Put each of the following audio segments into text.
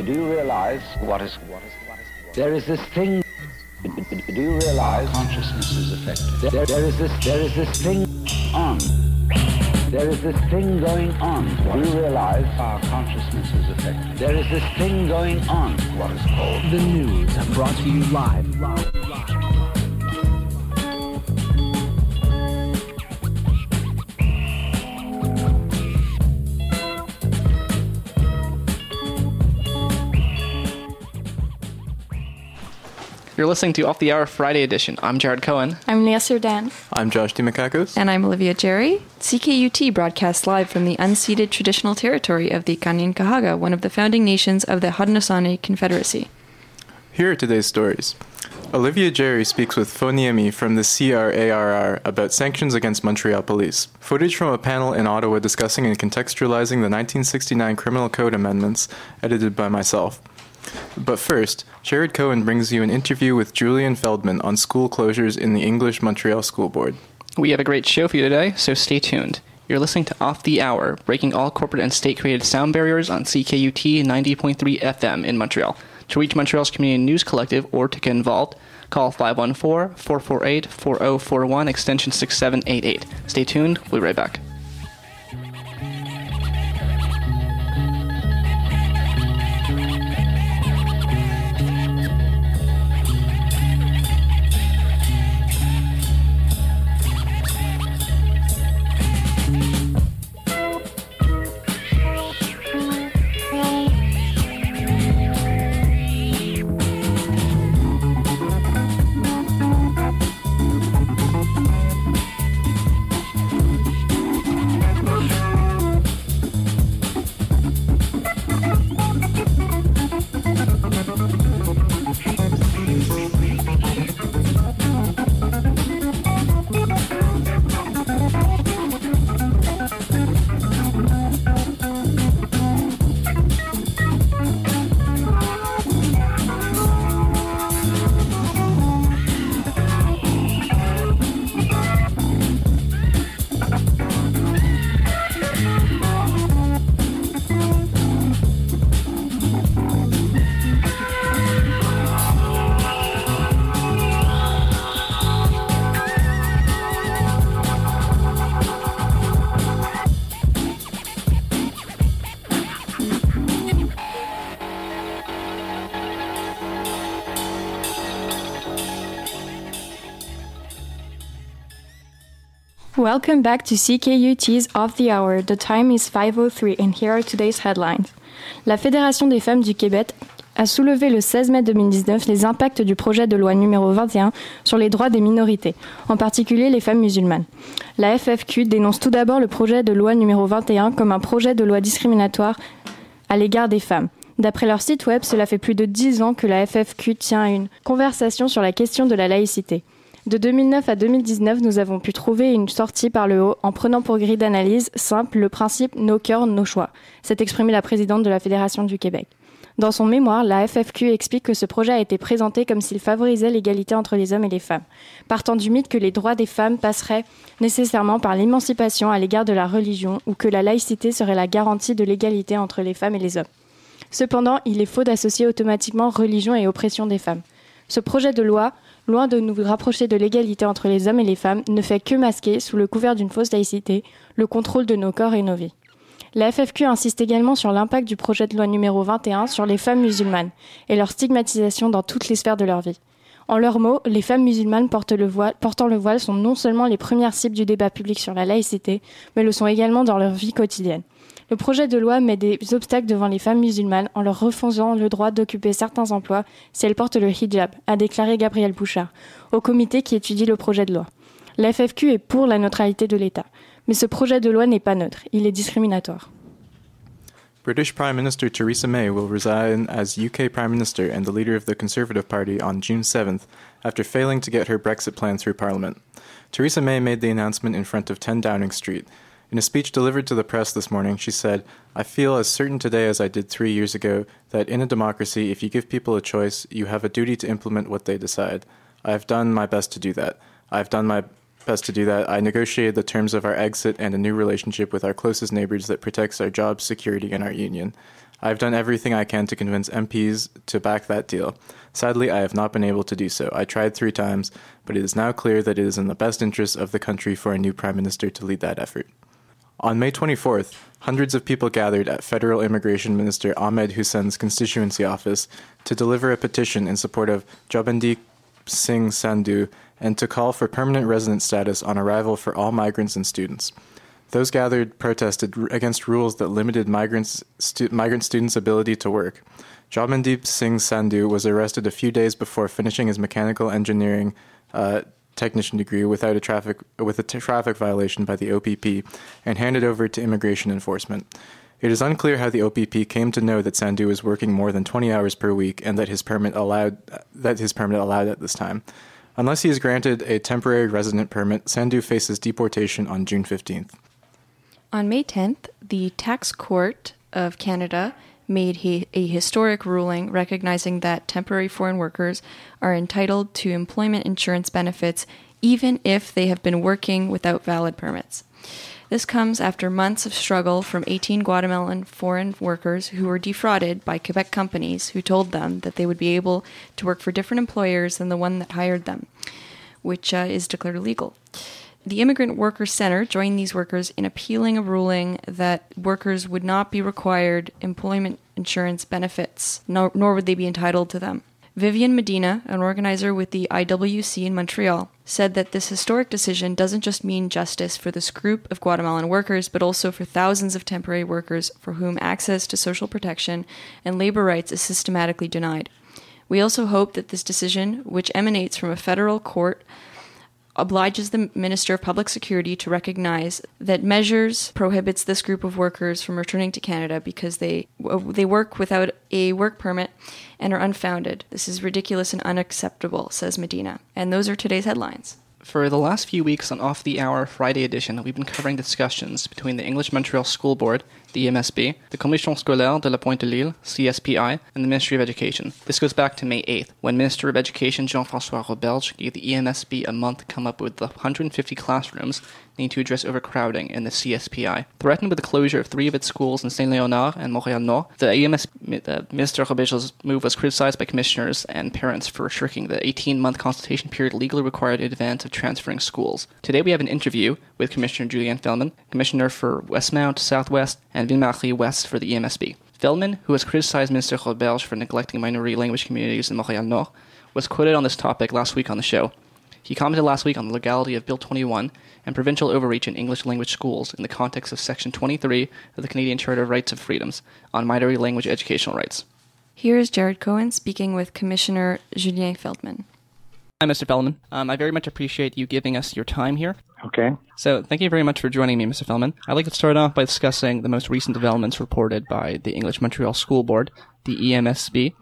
Do you realize what is what is what is there is this thing. Do you realize? Consciousness is affected? there, there is this there is this thing on. There is this thing going on. Do you realize? Our consciousness is affected. there is this thing going on. What is called The news. Brought to you live. You're listening to Off the Hour Friday edition. I'm Jared Cohen. I'm Leah Serdan. I'm Josh Dimakakos. And I'm Olivia-Jeri. CKUT broadcasts live from the unceded traditional territory of the Kanien'kehá:ka, one of the founding nations of the Haudenosaunee Confederacy. Here are today's stories. Olivia-Jeri speaks with Fo Niemi from the CRARR about sanctions against Montreal police. Footage from a panel in Ottawa discussing and contextualizing the 1969 Criminal Code amendments, edited by myself. But first, Jared Cohen brings you an interview with Julien Feldman on school closures in the English Montreal School Board. We have a great show for you today, so stay tuned. You're listening to Off the Hour, breaking all corporate and state created sound barriers on CKUT 90.3 FM in Montreal. To reach Montreal's Community News Collective or to get involved, call 514 448 4041 extension 6788. Stay tuned, we'll be right back. Welcome back to CKUT's Off the Hour. The time is 5.03 and here are today's headlines. La Fédération des femmes du Québec a soulevé le 16 mai 2019 les impacts du projet de loi numéro 21 sur les droits des minorités, en particulier les femmes musulmanes. La FFQ dénonce tout d'abord le projet de loi numéro 21 comme un projet de loi discriminatoire à l'égard des femmes. D'après leur site web, cela fait plus de 10 ans que la FFQ tient une conversation sur la question de la laïcité. De 2009 à 2019, nous avons pu trouver une sortie par le haut en prenant pour grille d'analyse simple le principe nos cœurs, nos choix, s'est exprimée la présidente de la Fédération du Québec. Dans son mémoire, la FFQ explique que ce projet a été présenté comme s'il favorisait l'égalité entre les hommes et les femmes, partant du mythe que les droits des femmes passeraient nécessairement par l'émancipation à l'égard de la religion ou que la laïcité serait la garantie de l'égalité entre les femmes et les hommes. Cependant, il est faux d'associer automatiquement religion et oppression des femmes. Ce projet de loi, loin de nous rapprocher de l'égalité entre les hommes et les femmes, ne fait que masquer, sous le couvert d'une fausse laïcité, le contrôle de nos corps et nos vies. La FFQ insiste également sur l'impact du projet de loi numéro 21 sur les femmes musulmanes et leur stigmatisation dans toutes les sphères de leur vie. En leurs mots, les femmes musulmanes portant le voile sont non seulement les premières cibles du débat public sur la laïcité, mais le sont également dans leur vie quotidienne. Le projet de loi met des obstacles devant les femmes musulmanes en leur refusant le droit d'occuper certains emplois si elles portent le hijab, a déclaré Gabriel Bouchard, au comité qui étudie le projet de loi. La FFQ est pour la neutralité de l'État, mais ce projet de loi n'est pas neutre, il est discriminatoire. British Prime Minister Theresa May will resign as UK Prime Minister and the leader of the Conservative Party on June 7th after failing to get her Brexit plan through Parliament. Theresa May made the announcement in front of 10 Downing Street. In a speech delivered to the press this morning, she said, I feel as certain today as I did three years ago that in a democracy, if you give people a choice, you have a duty to implement what they decide. I have done my best to do that. I have done my best to do that. I negotiated the terms of our exit and a new relationship with our closest neighbors that protects our jobs, security, and our union. I've done everything I can to convince MPs to back that deal. Sadly, I have not been able to do so. I tried three times, but it is now clear that it is in the best interest of the country for a new Prime Minister to lead that effort. On May 24th, hundreds of people gathered at Federal Immigration Minister Ahmed Hussen's constituency office to deliver a petition in support of Jobandeep Singh Sandhu and to call for permanent resident status on arrival for all migrants and students. Those gathered protested against rules that limited migrants, stu- migrant students' ability to work. Jobandeep Singh Sandhu was arrested a few days before finishing his mechanical engineering uh, technician degree without a traffic with a t- traffic violation by the OPP and handed over to immigration enforcement. It is unclear how the OPP came to know that Sandhu was working more than 20 hours per week and that his permit allowed that his permit allowed at this time. Unless he is granted a temporary resident permit, Sandhu faces deportation on June 15th. On May 10th, the Tax Court of Canada made he- a historic ruling recognizing that temporary foreign workers are entitled to employment insurance benefits even if they have been working without valid permits. This comes after months of struggle from 18 Guatemalan foreign workers who were defrauded by Quebec companies who told them that they would be able to work for different employers than the one that hired them, which uh, is declared illegal. The Immigrant Workers Center joined these workers in appealing a ruling that workers would not be required employment insurance benefits, nor, nor would they be entitled to them. Vivian Medina, an organizer with the IWC in Montreal, said that this historic decision doesn't just mean justice for this group of Guatemalan workers, but also for thousands of temporary workers for whom access to social protection and labor rights is systematically denied. We also hope that this decision, which emanates from a federal court, obliges the Minister of Public Security to recognize that measures prohibits this group of workers from returning to Canada because they uh, they work without a work permit and are unfounded. This is ridiculous and unacceptable, says Medina. And those are today's headlines. For the last few weeks on Off the Hour Friday edition, we've been covering discussions between the English Montreal School Board, the EMSB, the Commission Scolaire de la Pointe de l'Île, CSPI, and the Ministry of Education. This goes back to May 8th, when Minister of Education Jean-François Roberge gave the EMSB a month to come up with the 150 classrooms needing to address overcrowding in the CSPI. Threatened with the closure of three of its schools in Saint Leonard and Montreal Nord, the EMS the uh, Minister Roberge's move was criticized by commissioners and parents for shirking the 18-month consultation period legally required in advance of transferring schools. Today we have an interview with Commissioner Julien Feldman, Commissioner for Westmount, Southwest, and Ville-Marie West for the EMSB. Feldman, who has criticized Minister Roberge for neglecting minority language communities in Montreal Nord, was quoted on this topic last week on the show. He commented last week on the legality of Bill 21 and provincial overreach in English language schools in the context of Section 23 of the Canadian Charter of Rights and Freedoms on minority language educational rights. Here is Jared Cohen speaking with Commissioner Julien Feldman. Hi, Mr. Feldman. Um, I very much appreciate you giving us your time here. Okay. So, thank you very much for joining me, Mr. Feldman. I'd like to start off by discussing the most recent developments reported by the English Montreal School Board, the EMSB,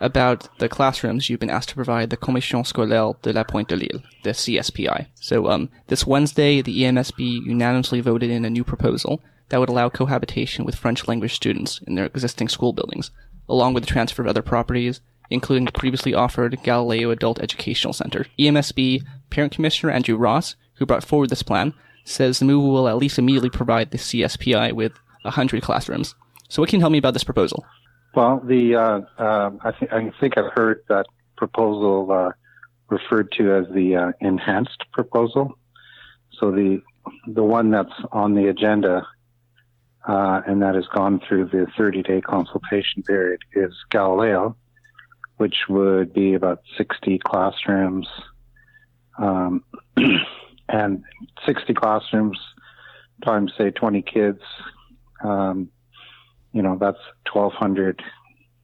about the classrooms you've been asked to provide the Commission Scolaire de la Pointe de l'Île, the CSPI. So, um, this Wednesday, the EMSB unanimously voted in a new proposal that would allow cohabitation with French language students in their existing school buildings, along with the transfer of other properties, including the previously offered Galileo Adult Educational Center. EMSB Parent Commissioner Andrew Ross, who brought forward this plan, says the move will at least immediately provide the CSPI with 100 classrooms. So, what can you tell me about this proposal? Well, the uh, uh, I think I think I've heard that proposal uh, referred to as the uh, enhanced proposal. So the the one that's on the agenda uh, and that has gone through the 30-day consultation period is Galileo, which would be about 60 classrooms, um, and 60 classrooms times say 20 kids. Um, you know, that's 1,200,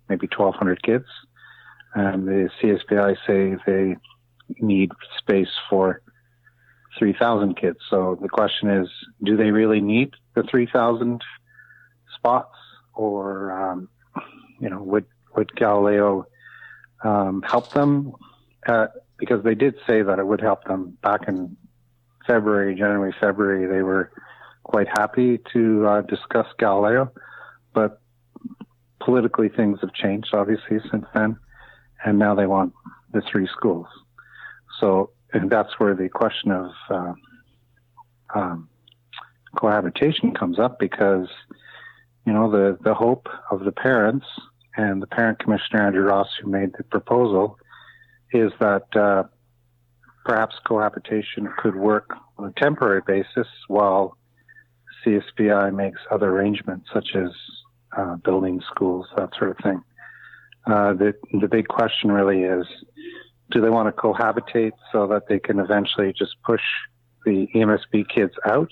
maybe 1,200 kids. And the CSPI say they need space for 3,000 kids. So the question is, do they really need the 3,000 spots? Or, um, you know, would, would Galileo um, help them? Uh, because they did say that it would help them back in February, January, February. They were quite happy to uh, discuss Galileo but politically things have changed obviously since then and now they want the three schools so and that's where the question of uh, um, cohabitation comes up because you know, the, the hope of the parents and the parent commissioner, Andrew Ross, who made the proposal, is that uh, perhaps cohabitation could work on a temporary basis while CSPI makes other arrangements, such as uh, building schools, that sort of thing. Uh, the the big question really is, do they want to cohabitate so that they can eventually just push the EMSB kids out,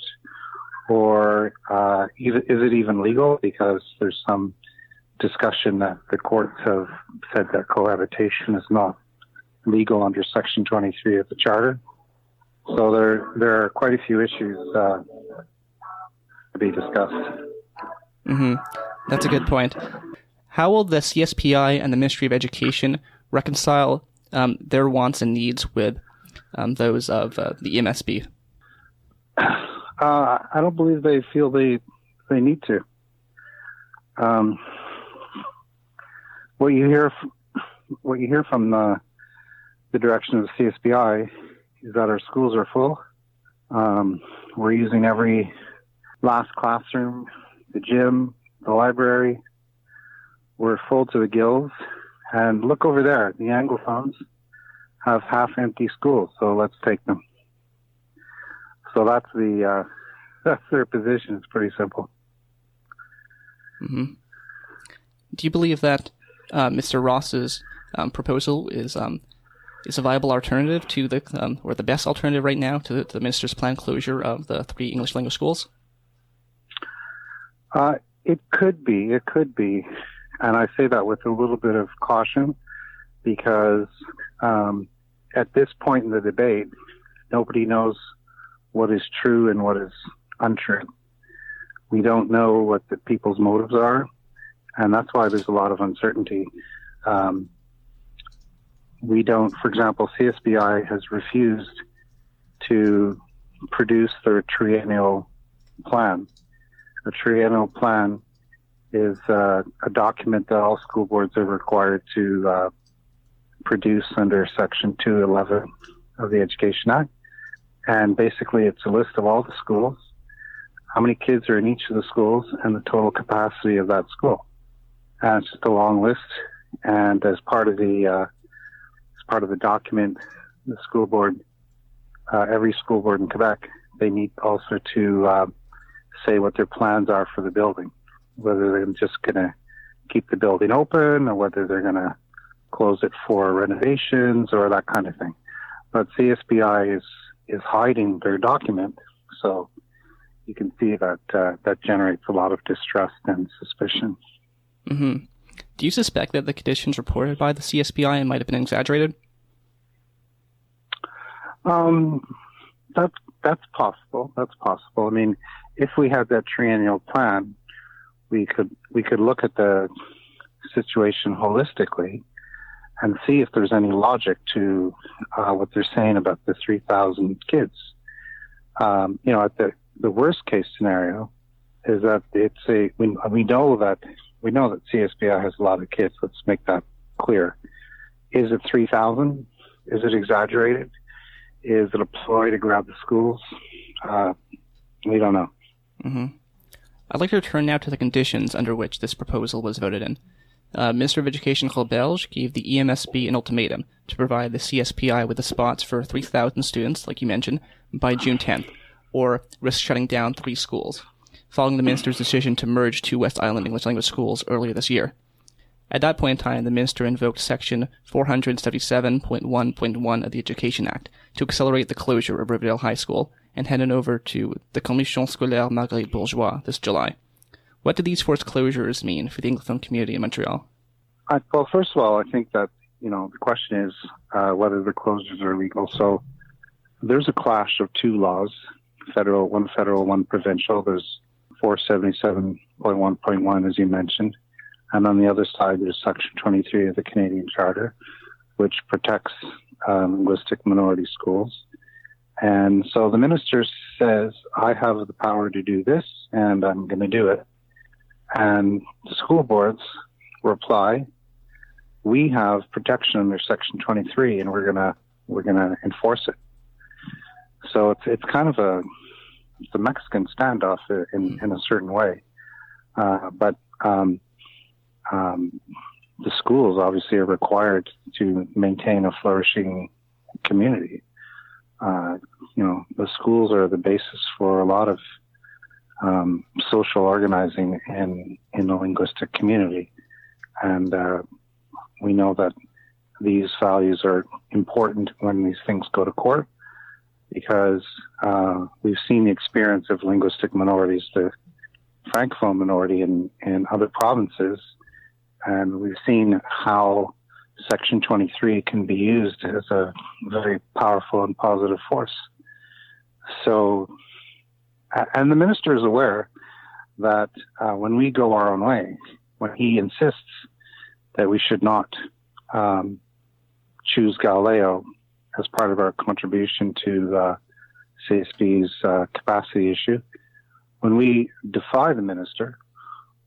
or uh, is it even legal? Because there's some discussion that the courts have said that cohabitation is not legal under Section 23 of the Charter. So there there are quite a few issues uh, to be discussed. Mm-hmm. That's a good point. How will the CSPI and the Ministry of Education reconcile um, their wants and needs with um, those of uh, the EMSB? Uh, I don't believe they feel they they need to. Um, what you hear, what you hear from the, the direction of the CSPI is that our schools are full. Um, we're using every last classroom, the gym, the library. We're full to the gills. And look over there, the Anglophones have half empty schools, so let's take them. So that's the uh, that's their position. It's pretty simple. Mm-hmm. Do you believe that uh, Mr. Ross's um, proposal is um, is a viable alternative to the um, or the best alternative right now to the, to the minister's planned closure of the three English language schools? Uh, it could be. It could be. And I say that with a little bit of caution because um, at this point in the debate, nobody knows what is true and what is untrue. We don't know what the people's motives are, and that's why there's a lot of uncertainty. Um, we don't, for example, CSPI has refused to produce their triennial plan. A triennial plan is uh, a document that all school boards are required to uh, produce under Section 211 of the Education Act. And basically, it's a list of all the schools, how many kids are in each of the schools, and the total capacity of that school. And it's just a long list. And as part of the uh, as part of the document, the school board, uh, every school board in Quebec, they need also to uh, say what their plans are for the building whether they're just going to keep the building open or whether they're going to close it for renovations or that kind of thing. But CSPI is is hiding their document, so you can see that uh, that generates a lot of distrust and suspicion. Mm-hmm. Do you suspect that the conditions reported by the CSPI might have been exaggerated? Um, that's that's possible. That's possible. I mean, if we had that triennial plan, we could we could look at the situation holistically and see if there's any logic to uh, what they're saying about the 3,000 kids. Um, you know, at the the worst case scenario is that it's a we, we know that we know that CSPI has a lot of kids. Let's make that clear. Is it 3,000? Is it exaggerated? Is it a ploy to grab the schools? Uh, we don't know. Mm-hmm. I'd like to return now to the conditions under which this proposal was voted in. Uh, Minister of Education Roberge gave the EMSB an ultimatum to provide the CSPI with the spots for 3,000 students, like you mentioned, by June 10th, or risk shutting down three schools, following the minister's decision to merge two West Island English language schools earlier this year. At that point in time, the minister invoked Section 477.1.1 of the Education Act to accelerate the closure of Riverdale High School and hand it over to the Commission Scolaire Marguerite Bourgeoys this July. What do these forced closures mean for the Anglophone community in Montreal? I, well, first of all, I think that you know the question is uh, whether the closures are legal. So there's a clash of two laws: federal, one federal, one provincial. There's 477.1.1, as you mentioned, and on the other side, there's Section 23 of the Canadian Charter, which protects um, linguistic minority schools. And so the minister says, I have the power to do this and I'm going to do it. And the school boards reply, we have protection under section 23 and we're going to, we're going to enforce it. So it's, it's kind of a, a Mexican standoff in, in a certain way. Uh, but um, um, the schools obviously are required to maintain a flourishing community. Uh, you know, the schools are the basis for a lot of um, social organizing in in the linguistic community, and uh, we know that these values are important when these things go to court because uh, we've seen the experience of linguistic minorities, the francophone minority in, in other provinces, and we've seen how Section 23 can be used as a very powerful and positive force. So, and the minister is aware that uh, when we go our own way, when he insists that we should not um, choose Galileo as part of our contribution to uh, CSB's uh, capacity issue, when we defy the minister,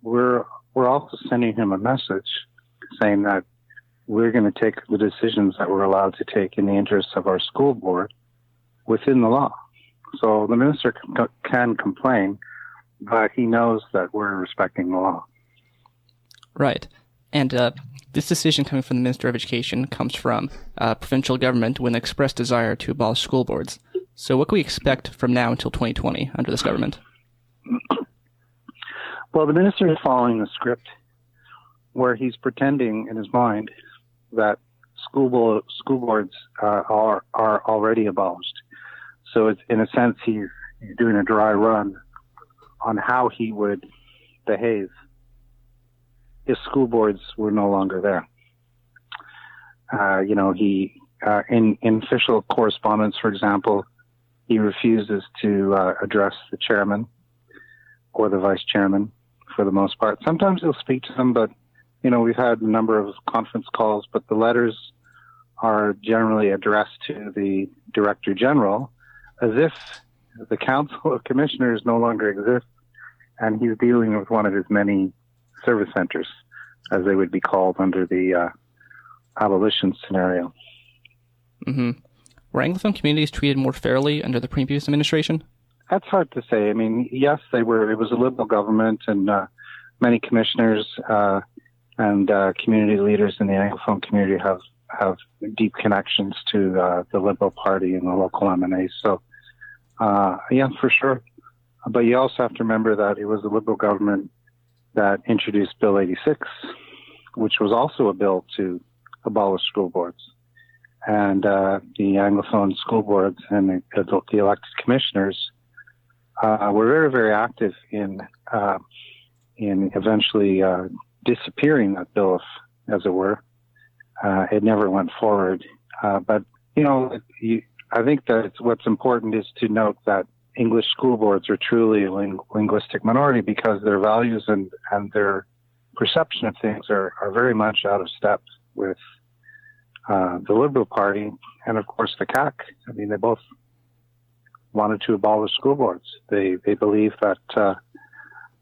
we're we're also sending him a message saying that we're going to take the decisions that we're allowed to take in the interests of our school board within the law. So the minister can, can complain, but he knows that we're respecting the law. Right. And uh, this decision coming from the Minister of Education comes from uh, provincial government with an express desire to abolish school boards. So, what can we expect from now until 2020 under this government? Well, the minister is following the script where he's pretending in his mind that school, bo- school boards uh, are are already abolished. So, it's in a sense he's, he's doing a dry run on how he would behave if school boards were no longer there. Uh, you know, he uh, in in official correspondence, for example, he refuses to uh, address the chairman or the vice chairman for the most part. Sometimes he'll speak to them, but you know, we've had a number of conference calls, but the letters are generally addressed to the director general as if the council of commissioners no longer exists and he's dealing with one of his many service centers, as they would be called under the uh, abolition scenario. Mm-hmm. Were Anglophone communities treated more fairly under the previous administration? That's hard to say. I mean, yes, they were. It was a liberal government, and uh, many commissioners uh, and uh, community leaders in the Anglophone community have have deep connections to uh, the Liberal Party and the local MNA. So, uh, yeah, for sure. But you also have to remember that it was a Liberal government that introduced Bill 86, which was also a bill to abolish school boards. And uh, the Anglophone school boards and the, the elected commissioners uh, were very, very active in uh, in eventually uh, disappearing that bill, as it were. Uh, it never went forward. Uh, but you know, you, I think that what's important is to note that English school boards are truly a ling- linguistic minority because their values and, and their perception of things are, are very much out of step with uh, the Liberal Party and, of course, the CAQ. I mean, they both wanted to abolish school boards. They they believe that uh,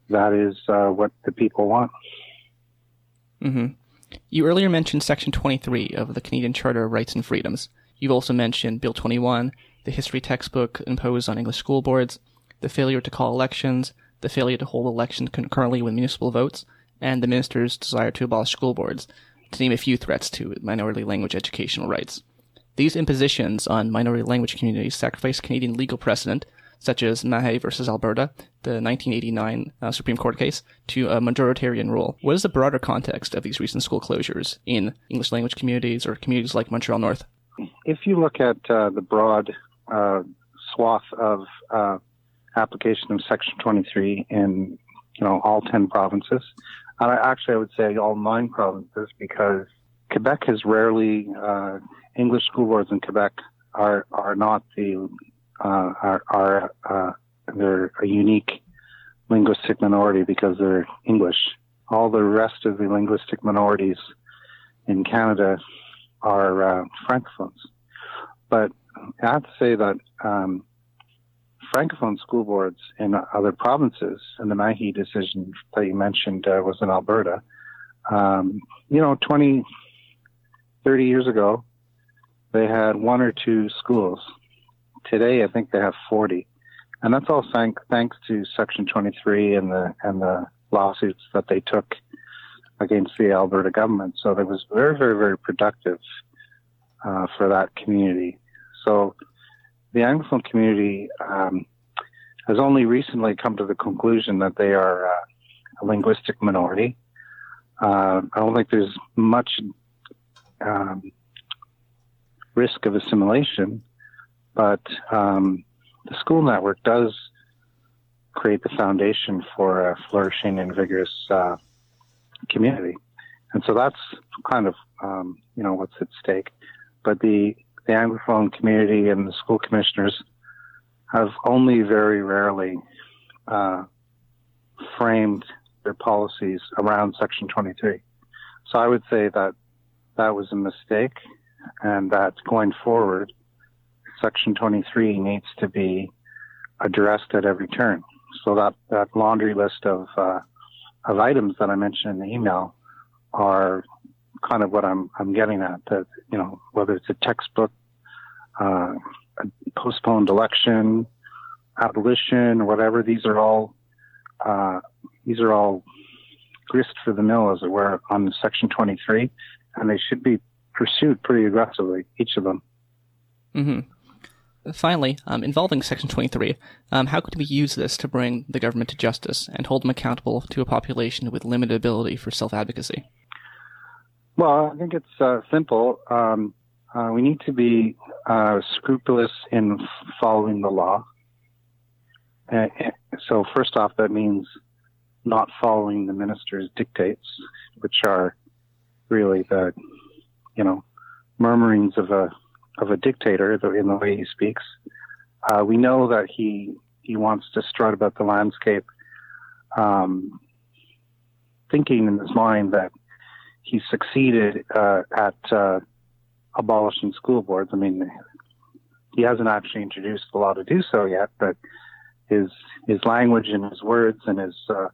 that is uh, what the people want. Mm-hmm. You earlier mentioned Section 23 of the Canadian Charter of Rights and Freedoms. You've also mentioned Bill 21 the history textbook imposed on English school boards, the failure to call elections, the failure to hold elections concurrently with municipal votes, and the minister's desire to abolish school boards, to name a few threats to minority language educational rights. These impositions on minority language communities sacrifice Canadian legal precedent, such as Mahe versus Alberta, the 1989 uh, Supreme Court case, to a majoritarian rule. What is the broader context of these recent school closures in English language communities or communities like Montreal North? If you look at uh, the broad uh, swath of uh, application of Section 23 in you know all 10 provinces. And I, actually, I would say all nine provinces because Quebec has rarely uh, English school boards in Quebec are are not the uh, are are uh, they're a unique linguistic minority because they're English. All the rest of the linguistic minorities in Canada are uh, francophones. But I have to say that um, francophone school boards in other provinces, and the Mahe decision that you mentioned uh, was in Alberta. Um, you know, 20, 30 years ago, they had one or two schools. Today, I think they have 40. And that's all thank, thanks to Section 23 and the, and the lawsuits that they took against the Alberta government. So it was very, very, very productive uh, for that community. So the Anglophone community um, has only recently come to the conclusion that they are uh, a linguistic minority. Uh, I don't think there's much um, risk of assimilation, but um, the school network does create the foundation for a flourishing and vigorous uh, community. And so that's kind of, um, you know, what's at stake. But the, the Anglophone community and the school commissioners have only very rarely uh, framed their policies around Section 23. So I would say that that was a mistake and that going forward, Section 23 needs to be addressed at every turn. So that, that laundry list of, uh, of items that I mentioned in the email are kind of what I'm, I'm getting at that, you know, whether it's a textbook, uh, postponed election, abolition whatever, these are all, uh, these are all grist for the mill, as it were, on Section 23, and they should be pursued pretty aggressively, each of them. Mm-hmm. Finally, um, involving Section 23, um, how could we use this to bring the government to justice and hold them accountable to a population with limited ability for self advocacy? Well, I think it's uh, simple. Um, uh, we need to be uh, scrupulous in following the law. so, first off, that means not following the minister's dictates, which are really the, you know, murmurings of a of a dictator in the way he speaks. Uh, we know that he he wants to strut about the landscape, um, thinking in his mind that he succeeded uh, at uh, abolishing school boards. I mean, he hasn't actually introduced the law to do so yet, but his his language and his words and his uh,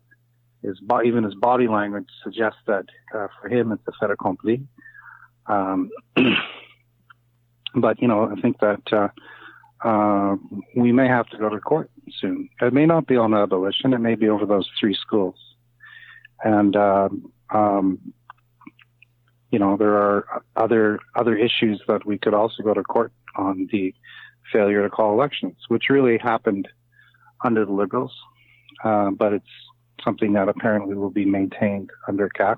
his even his body language suggests that uh, for him it's a fait accompli. Um, But you know, I think that uh, uh, we may have to go to court soon. It may not be on abolition; it may be over those three schools. And uh, um, you know, there are other other issues that we could also go to court on the failure to call elections, which really happened under the Liberals, uh, but it's something that apparently will be maintained under CAQ.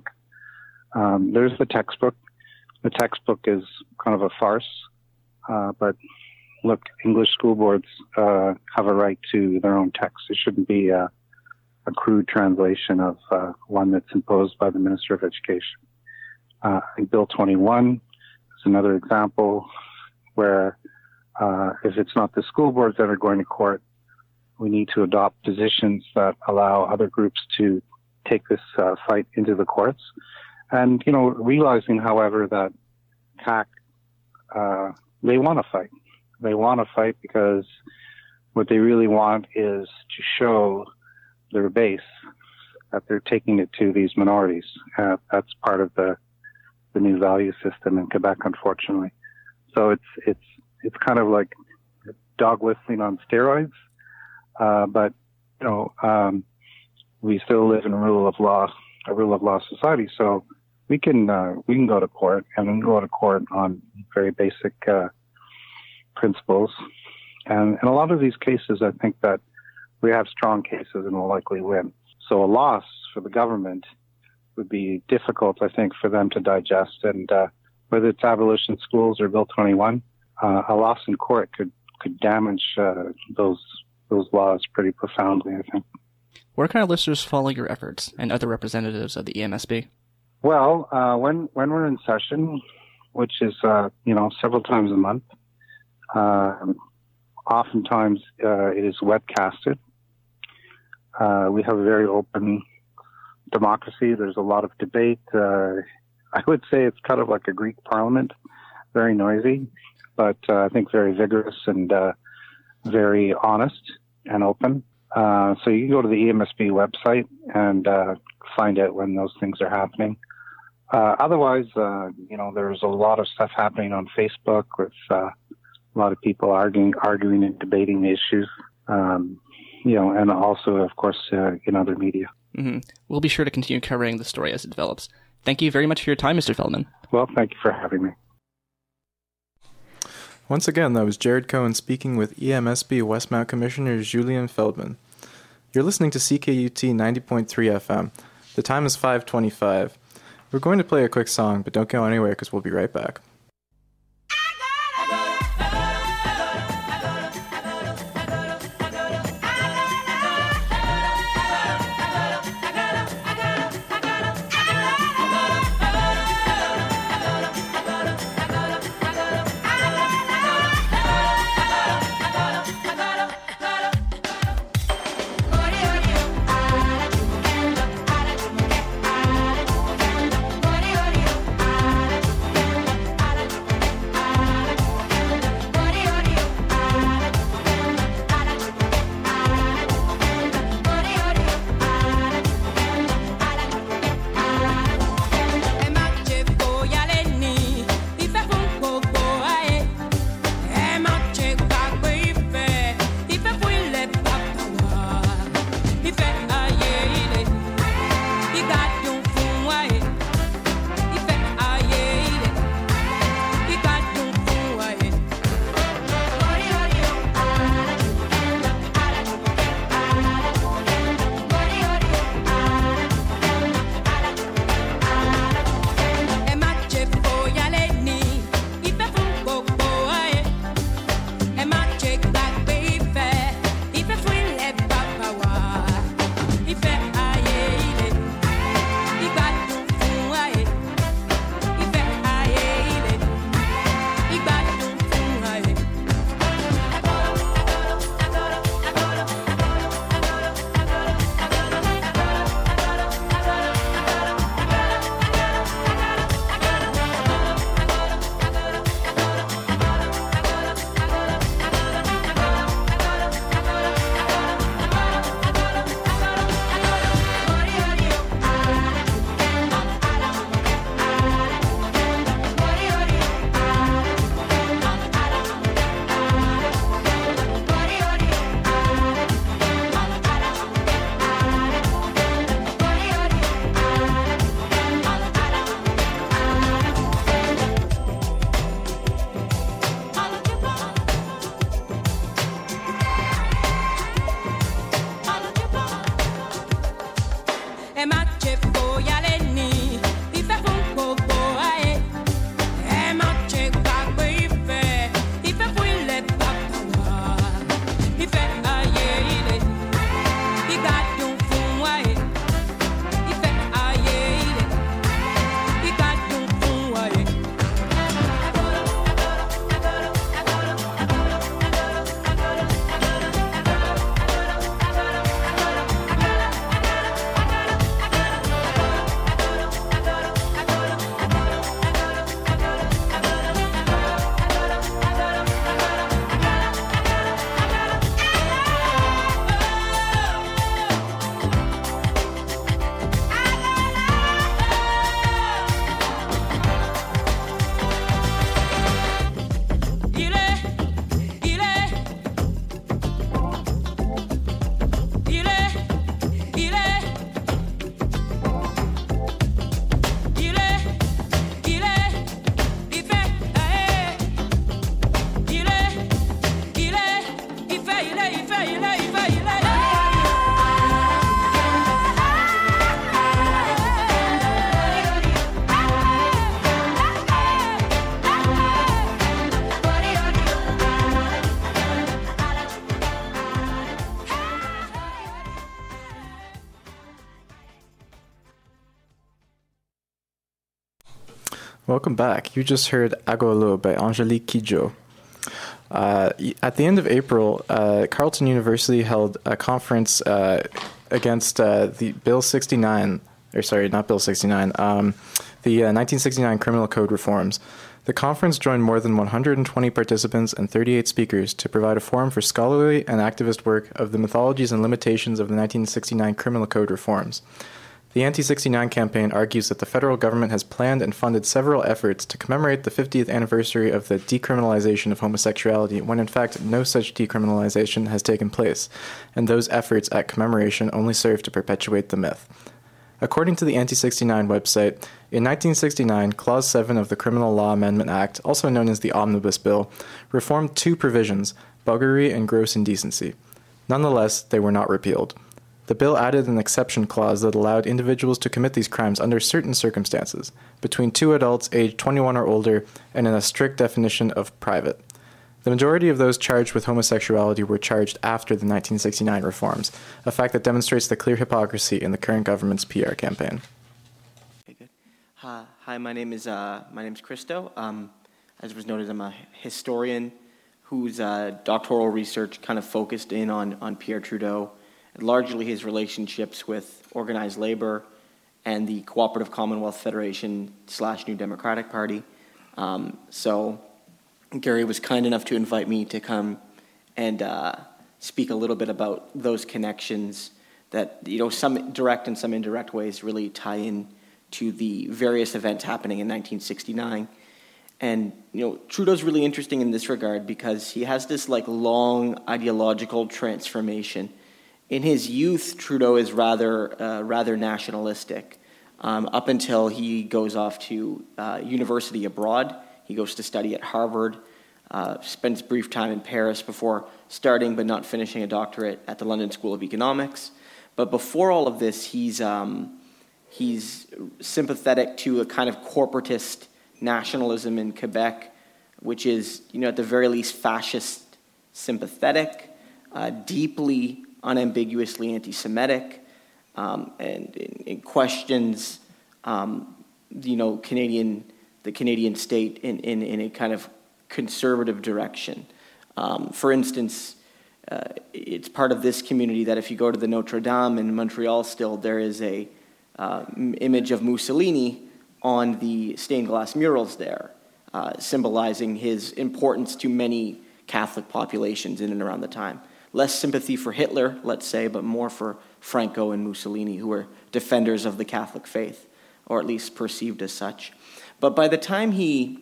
Um, there's the textbook. The textbook is kind of a farce. Uh, but look, English school boards uh, have a right to their own text. It shouldn't be a, a crude translation of uh, one that's imposed by the Minister of Education. Uh, Bill 21 is another example where uh, if it's not the school boards that are going to court, we need to adopt positions that allow other groups to take this uh, fight into the courts. And, you know, realizing, however, that CAQ uh, they want to fight. They want to fight because what they really want is to show their base that they're taking it to these minorities. Uh, that's part of the the new value system in Quebec, unfortunately. So it's it's it's kind of like dog whistling on steroids, uh, but you know um, we still live in a rule of law, a rule of law society. So we can uh, we can go to court and we can go to court on very basic uh, principles. And in a lot of these cases, I think that we have strong cases and will likely win. So a loss for the government would be difficult, I think, for them to digest. And uh, whether it's abolition schools or Bill 21, uh, a loss in court could could damage uh, those those laws pretty profoundly. I think. Where can our listeners follow your efforts and other representatives of the EMSB? Well, uh, when when we're in session, which is uh, you know several times a month, uh, oftentimes uh, it is webcasted. Uh, we have a very open democracy. There's a lot of debate. Uh, I would say it's kind of like a Greek parliament, very noisy, but I think very vigorous and very honest and open. Uh, so you can go to the EMSB website and uh, find out when those things are happening. Uh, otherwise, uh, you know, there's a lot of stuff happening on Facebook with uh, a lot of people arguing, arguing and debating the issues. Um, you know, and also, of course, uh, in other media. Hmm We'll be sure to continue covering the story as it develops. Thank you very much for your time, Mr. Feldman. Well, thank you for having me. Once again, that was Jared Cohen speaking with EMSB Westmount Commissioner Julien Feldman. You're listening to CKUT 90.3 FM. The time is 5:25. We're going to play a quick song, but don't go anywhere because we'll be right back. Welcome back. You just heard Agolo by Angelique Kidjo. Uh, at the end of April, uh, Carleton University held a conference uh, against uh, the Bill 69, or sorry, not Bill 69, um, the uh, 1969 Criminal Code reforms. The conference joined more than 120 participants and 38 speakers to provide a forum for scholarly and activist work of the mythologies and limitations of the 1969 Criminal Code reforms. The Anti 69 campaign argues that the federal government has planned and funded several efforts to commemorate the 50th anniversary of the decriminalization of homosexuality when in fact no such decriminalization has taken place, and those efforts at commemoration only serve to perpetuate the myth. According to the Anti 69 website, in 1969, Clause 7 of the Criminal Law Amendment Act, also known as the Omnibus Bill, reformed two provisions buggery and gross indecency. Nonetheless, they were not repealed. The bill added an exception clause that allowed individuals to commit these crimes under certain circumstances, between two adults aged 21 or older, and in a strict definition of private. The majority of those charged with homosexuality were charged after the 1969 reforms, a fact that demonstrates the clear hypocrisy in the current government's PR campaign. Okay, good. Hi, my name is uh, my name is Christo. Um, as was noted, I'm a historian whose uh, doctoral research kind of focused in on on Pierre Trudeau largely his relationships with organized labor and the Cooperative Commonwealth Federation slash New Democratic Party. Um, so Gary was kind enough to invite me to come and uh, speak a little bit about those connections that you know some direct and some indirect ways really tie in to the various events happening in 1969 and you know trudeau's really interesting in this regard because he has this like long ideological transformation in his youth, Trudeau is rather uh, rather nationalistic. Um, up until he goes off to uh, university abroad, he goes to study at Harvard, uh, spends brief time in Paris before starting but not finishing a doctorate at the London School of Economics. But before all of this, he's um, he's sympathetic to a kind of corporatist nationalism in Quebec, which is you know at the very least fascist sympathetic, uh, deeply unambiguously anti Semitic um, and, and, questions, um, you know, Canadian, the Canadian state in, in, in a kind of conservative direction. Um, for instance, uh, it's part of this community that if you go to the Notre Dame in Montreal, still there is a uh, image of Mussolini on the stained glass murals there, uh, symbolizing his importance to many Catholic populations in and around the time less sympathy for Hitler, let's say, but more for Franco and Mussolini, who were defenders of the Catholic faith, or at least perceived as such. But by the time he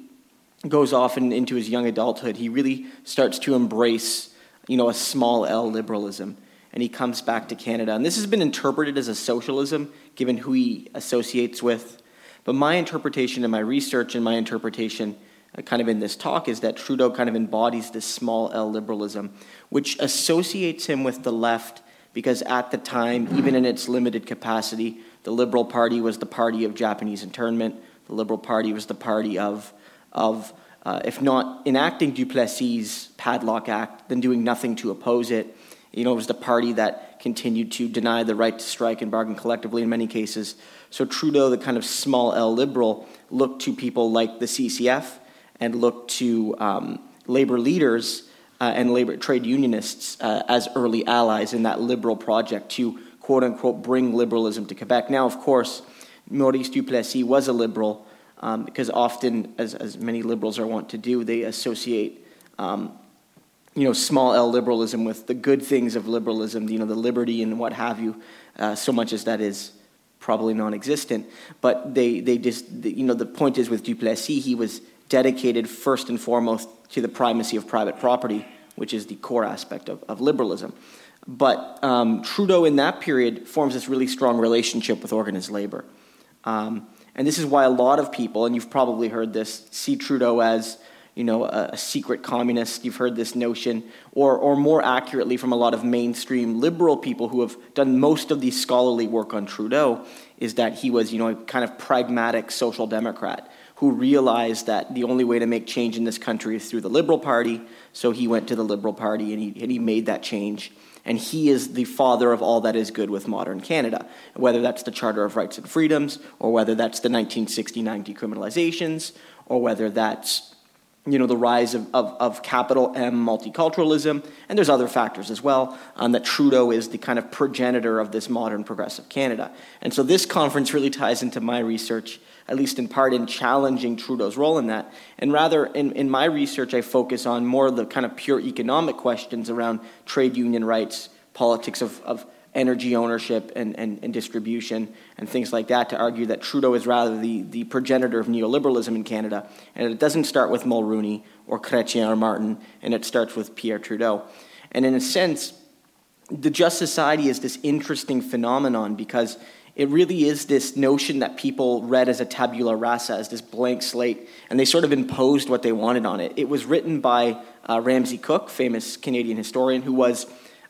goes off in, into his young adulthood, he really starts to embrace, you know, a small L liberalism, and he comes back to Canada. And this has been interpreted as a socialism, given who he associates with. But my interpretation and my research and my interpretation kind of in this talk is that Trudeau kind of embodies this small L liberalism, which associates him with the left because at the time, even in its limited capacity, the Liberal Party was the party of Japanese internment. The Liberal Party was the party of, of uh, if not enacting Duplessis' Padlock Act, then doing nothing to oppose it. You know, it was the party that continued to deny the right to strike and bargain collectively in many cases. So Trudeau, the kind of small L liberal, looked to people like the CCF and look to um, labor leaders uh, and labor trade unionists uh, as early allies in that liberal project to quote unquote bring liberalism to Quebec. Now, of course, Maurice Duplessis was a liberal um, because often, as, as many liberals are wont to do, they associate um, you know small L liberalism with the good things of liberalism, you know the liberty and what have you, uh, so much as that is probably non-existent. But they they just you know the point is with Duplessis, he was dedicated first and foremost to the primacy of private property, which is the core aspect of, of liberalism. But um, Trudeau, in that period, forms this really strong relationship with organized labor. Um, and this is why a lot of people, and you've probably heard this, see Trudeau as you know, a, a, secret communist. You've heard this notion, or, or more accurately, from a lot of mainstream liberal people who have done most of the scholarly work on Trudeau, is that he was, you know, a kind of pragmatic social democrat who realized that the only way to make change in this country is through the Liberal Party. So he went to the Liberal Party and he, and he made that change. And he is the father of all that is good with modern Canada, whether that's the Charter of Rights and Freedoms, or whether that's the 1969 decriminalizations, or whether that's you know, the rise of, of, of, capital M multiculturalism, and there's other factors as well, um, that Trudeau is the kind of progenitor of this modern progressive Canada. And so this conference really ties into my research, at least in part, in challenging Trudeau's role in that. And rather, in, in my research, I focus on more of the kind of pure economic questions around trade union rights, politics of, of energy ownership and, and, and distribution and things like that to argue that Trudeau is rather the, the progenitor of neoliberalism in Canada. And it doesn't start with Mulroney or Chrétien or Martin, and it starts with Pierre Trudeau. And in a sense, the Just Society is this interesting phenomenon because it really is this notion that people read as a tabula rasa, as this blank slate, and they sort of imposed what they wanted on it. It was written by uh, Ramsay Cook, famous Canadian historian, who was,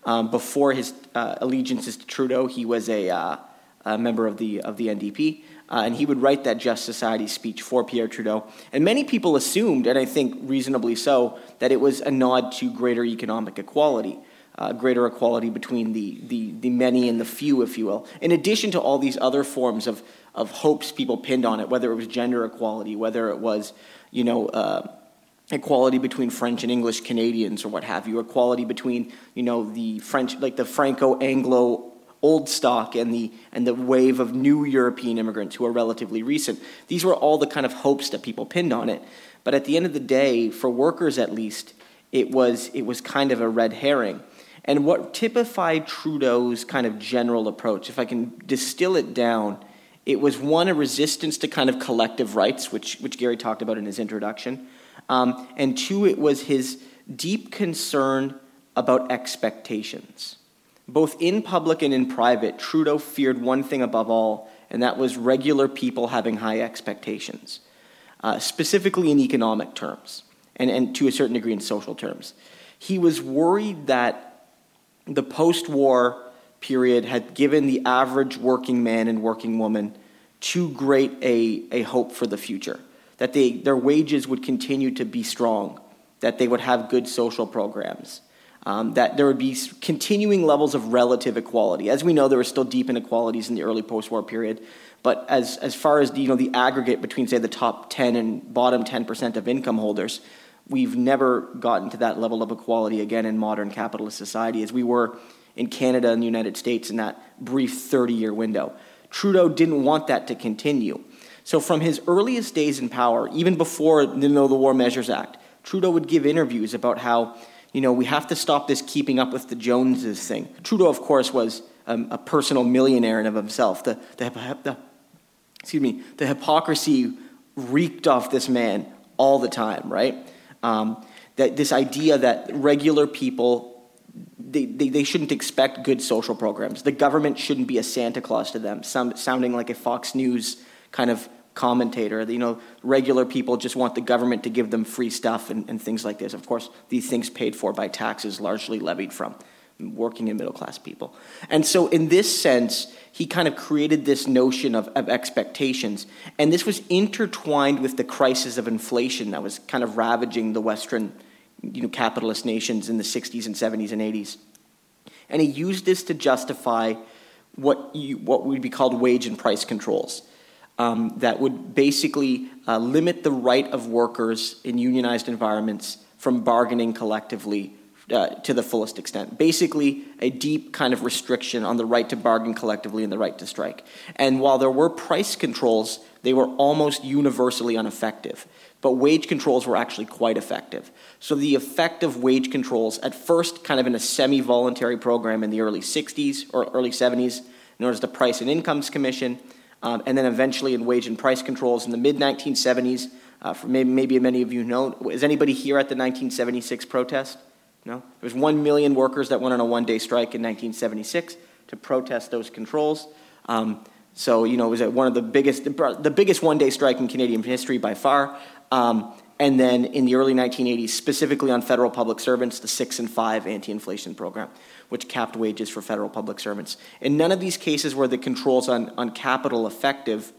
um, before his uh, allegiances to Trudeau, he was a, uh, a, member of the, of the NDP. Uh, and he would write that Just Society speech for Pierre Trudeau. And many people assumed, and I think reasonably so, that it was a nod to greater economic equality uh, greater equality between the, the, the many and the few, if you will, in addition to all these other forms of, of hopes people pinned on it, whether it was gender equality, whether it was, you know, uh, equality between French and English Canadians or what have you, equality between, you know, the French, like the Franco-Anglo old stock and the, and the wave of new European immigrants who are relatively recent. These were all the kind of hopes that people pinned on it. But at the end of the day, for workers at least, it was, it was kind of a red herring. And what typified Trudeau's kind of general approach, if I can distill it down, it was one, a resistance to kind of collective rights, which, which Gary talked about in his introduction. Um, and two, it was his deep concern about expectations. Both in public and in private, Trudeau feared one thing above all, and that was regular people having high expectations, uh, specifically in economic terms, and, and to a certain degree in social terms. He was worried that the post war period had given the average working man and working woman too great a, a hope for the future, that they, their wages would continue to be strong, that they would have good social programs. Um, that there would be continuing levels of relative equality. As we know, there were still deep inequalities in the early post-war period, but as, as far as you know, the aggregate between, say, the top 10 and bottom 10% of income holders, we've never gotten to that level of equality again in modern capitalist society as we were in Canada and the United States in that brief 30 year window. Trudeau didn't want that to continue. So, from his earliest days in power, even before you know, the War Measures Act, Trudeau would give interviews about how, you know, we have to stop this keeping up with the Joneses thing. Trudeau, of course, was um, a personal millionaire in of himself. The, the, the, excuse me, the hypocrisy reeked off this man all the time, right? Um, that this idea that regular people they, they, they, shouldn't expect good social programs. The government shouldn't be a Santa Claus to them, some, sounding like a Fox News kind of commentator. You know, regular people just want the government to give them free stuff and, and things like this. Of course, these things paid for by taxes largely levied from working and middle class people. And so, in this sense, he kind of created this notion of, of expectations. And this was intertwined with the crisis of inflation that was kind of ravaging the Western you know, capitalist nations in the 60s and 70s and 80s. And he used this to justify what, you, what would be called wage and price controls. Um, that would basically uh, limit the right of workers in unionized environments from bargaining collectively uh, to the fullest extent. Basically, a deep kind of restriction on the right to bargain collectively and the right to strike. And while there were price controls, they were almost universally ineffective. But wage controls were actually quite effective. So the effect of wage controls, at first kind of in a semi voluntary program in the early 60s or early 70s, known as the Price and Incomes Commission, um, and then eventually in wage and price controls in the mid 1970s. Uh, maybe, maybe many of you know. Is anybody here at the 1976 protest? No? There was 1 million workers that went on a one-day strike in 1976 to protest those controls. Um, so, you know, it was one of the biggest, the biggest one-day strike in Canadian history by far. Um, and then in the early 1980s, specifically on federal public servants, the six and five anti-inflation program, which capped wages for federal public servants. In none of these cases were the controls on, on capital effective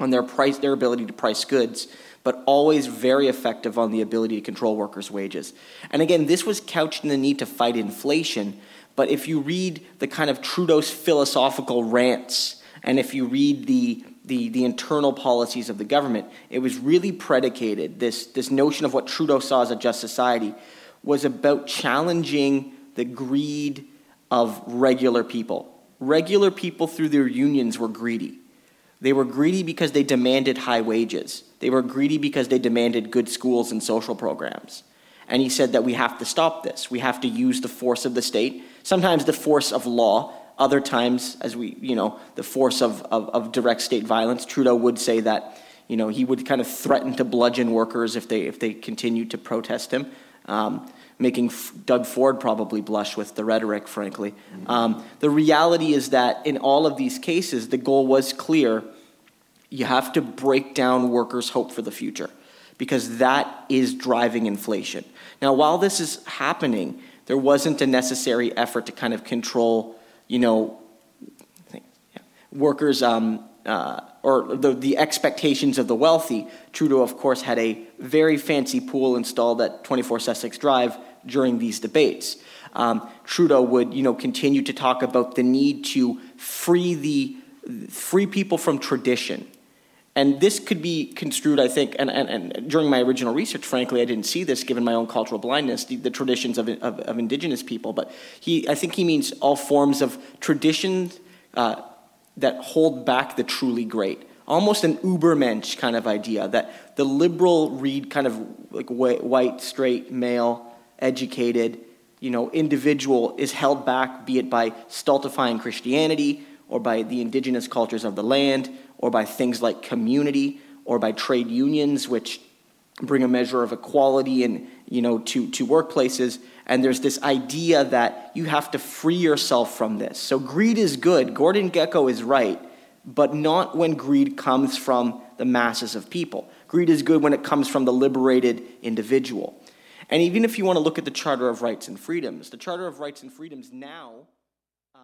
on their price, their ability to price goods, but always very effective on the ability to control workers' wages. And again, this was couched in the need to fight inflation. But if you read the kind of Trudeau's philosophical rants, and if you read the the, the internal policies of the government, it was really predicated, this, this notion of what Trudeau saw as a just society was about challenging the greed of regular people. Regular people through their unions were greedy. They were greedy because they demanded high wages. They were greedy because they demanded good schools and social programs. And he said that we have to stop this. We have to use the force of the state, sometimes the force of law, Other times, as we, you know, the force of, of, of direct state violence, Trudeau would say that, you know, he would kind of threaten to bludgeon workers if they, if they continued to protest him. Um, making F- Doug Ford probably blush with the rhetoric, frankly. Um, the reality is that in all of these cases, the goal was clear you have to break down workers' hope for the future because that is driving inflation. Now, while this is happening, there wasn't a necessary effort to kind of control, you know, workers um, uh, or the, the expectations of the wealthy. Trudeau, of course, had a very fancy pool installed at 24 Sussex Drive during these debates. Um, Trudeau would, you know, continue to talk about the need to free the free people from tradition. And this could be construed, I think, and, and, and during my original research, frankly, I didn't see this given my own cultural blindness, the, the traditions of, of, of, indigenous people. But he, I think he means all forms of traditions uh, that hold back the truly great. Almost an Ubermensch kind of idea that the liberal read kind of like white, straight, male, educated, you know, individual is held back, be it by stultifying Christianity or by the indigenous cultures of the land or by things like community or by trade unions, which bring a measure of equality and you know to, to workplaces. And there's this idea that you have to free yourself from this. So greed is good. Gordon Gekko is right. But not when greed comes from the masses of people. Greed is good when it comes from the liberated individual and even if you want to look at the charter of rights and freedoms the charter of rights and freedoms now uh,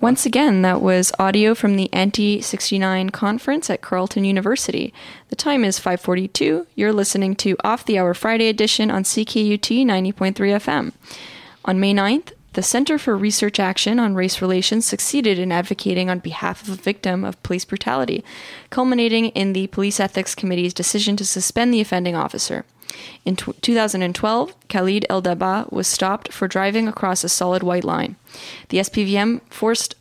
once again, that was audio from the Anti 69 conference at Carleton University. The time is 5:42. You're listening to Off the Hour Friday edition on CKUT 90.3 FM. On May 9th, the Center for Research Action on Race Relations succeeded in advocating on behalf of a victim of police brutality, culminating in the Police Ethics Committee's decision to suspend the offending officer. In t- 2012, Khalid El Daba was stopped for driving across a solid white line. The SPVM forced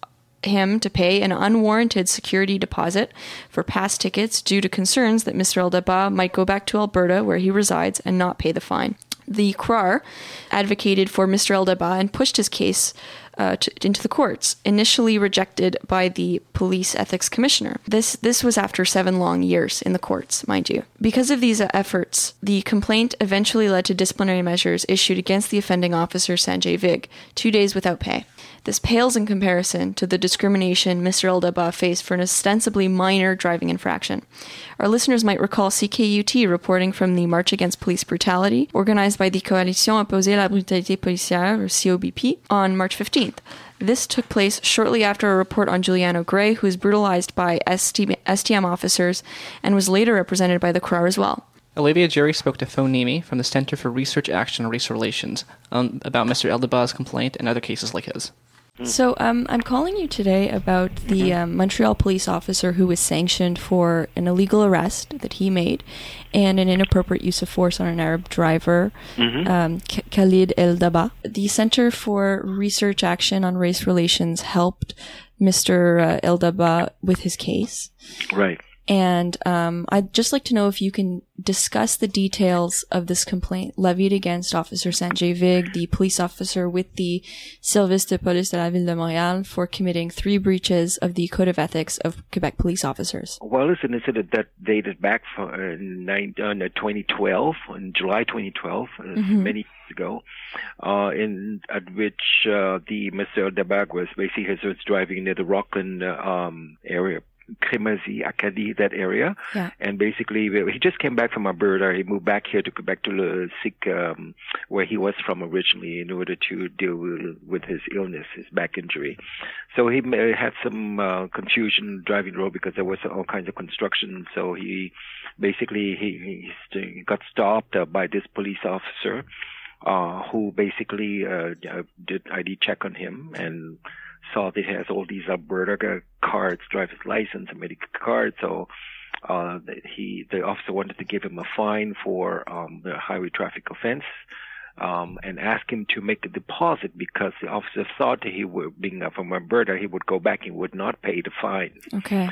him to pay an unwarranted security deposit for past tickets due to concerns that Mr. El Daba might go back to Alberta, where he resides, and not pay the fine. The CRARR advocated for Mr. El Daba and pushed his case uh, to, into the courts, initially rejected by the police ethics commissioner. This this was after seven long years in the courts, mind you. Because of these efforts, the complaint eventually led to disciplinary measures issued against the offending officer Sanjay Vig, two days without pay. This pales in comparison to the discrimination Mr. El Daba faced for an ostensibly minor driving infraction. Our listeners might recall CKUT reporting from the March Against Police Brutality, organized by the Coalition Opposée à la Brutalité Policière, or COBP, on March 15th. This took place shortly after a report on Giuliano Gray, who was brutalized by STM officers and was later represented by the CRARR as well. Olivia-Jeri spoke to Fo Niemi from the Center for Research Action on Race Relations um, about Mr. El Daba's complaint and other cases like his. So um, I'm calling you today about the um, Montreal police officer who was sanctioned for an illegal arrest that he made and an inappropriate use of force on an Arab driver, um, K- Khalid El Daba. The Center for Research Action on Race Relations helped Mr. Uh, El Daba with his case. Right. And um, I'd just like to know if you can discuss the details of this complaint levied against Officer Sanjay Vig, the police officer with the Service de Police de la Ville de Montréal, for committing three breaches of the Code of Ethics of Quebec police officers. Well, it's an incident that dated back from uh, nine, uh, 2012, in July 2012, uh, Mhm. many years ago, uh, in at which uh, the Mr. Debag was basically he was driving near the Rockland um, area. Crémazie, Acadie, that area. Yeah. And basically, he just came back from Alberta. He moved back here to Quebec to Le Sick, um, where he was from originally, in order to deal with, with his illness, his back injury. So he had some uh, confusion driving the road because there was all kinds of construction. So he basically he, he got stopped uh, by this police officer. Uh, who basically uh, uh, did ID check on him and saw that he has all these Alberta cards, driver's license, and medical card. So uh, he, the officer wanted to give him a fine for um, the highway traffic offense. Um, and ask him to make a deposit because the officer thought he would, being from Alberta, he would go back and would not pay the fine. Okay.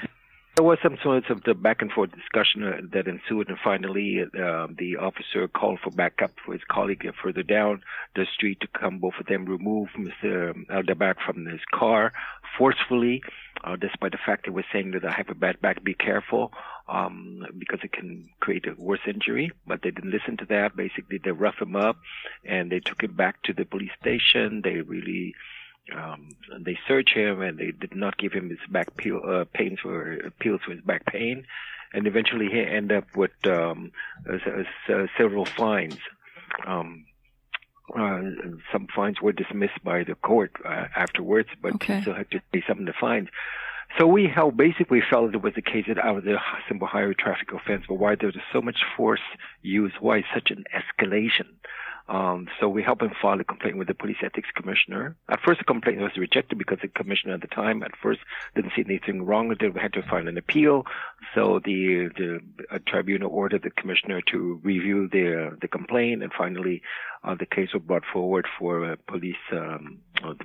There was some sort of the back and forth discussion uh, that ensued, and finally, uh, the officer called for backup for his colleague further down the street to come. Both of them remove Mr. Elderbach from his car forcefully, uh, despite the fact they were saying that I have a bad back, be careful, um, because it can create a worse injury. But they didn't listen to that. Basically, they roughed him up, and they took him back to the police station. They really um, they searched him and they did not give him his back peel, uh, pains for pills for his back pain, and eventually he ended up with um, uh, uh, several fines. Um, uh, some fines were dismissed by the court uh, afterwards, but Okay. he still had to pay some of the fines. So we held, basically felt it was a case that out of the simple highway traffic offense, but why there was so much force used, why such an escalation. Um, so we helped him file a complaint with the police ethics commissioner. At first, the complaint was rejected because the commissioner at the time, at first, didn't see anything wrong with it. We had to file an appeal. So the the uh, tribunal ordered the commissioner to review the the complaint, and finally, uh, the case was brought forward for uh, police um,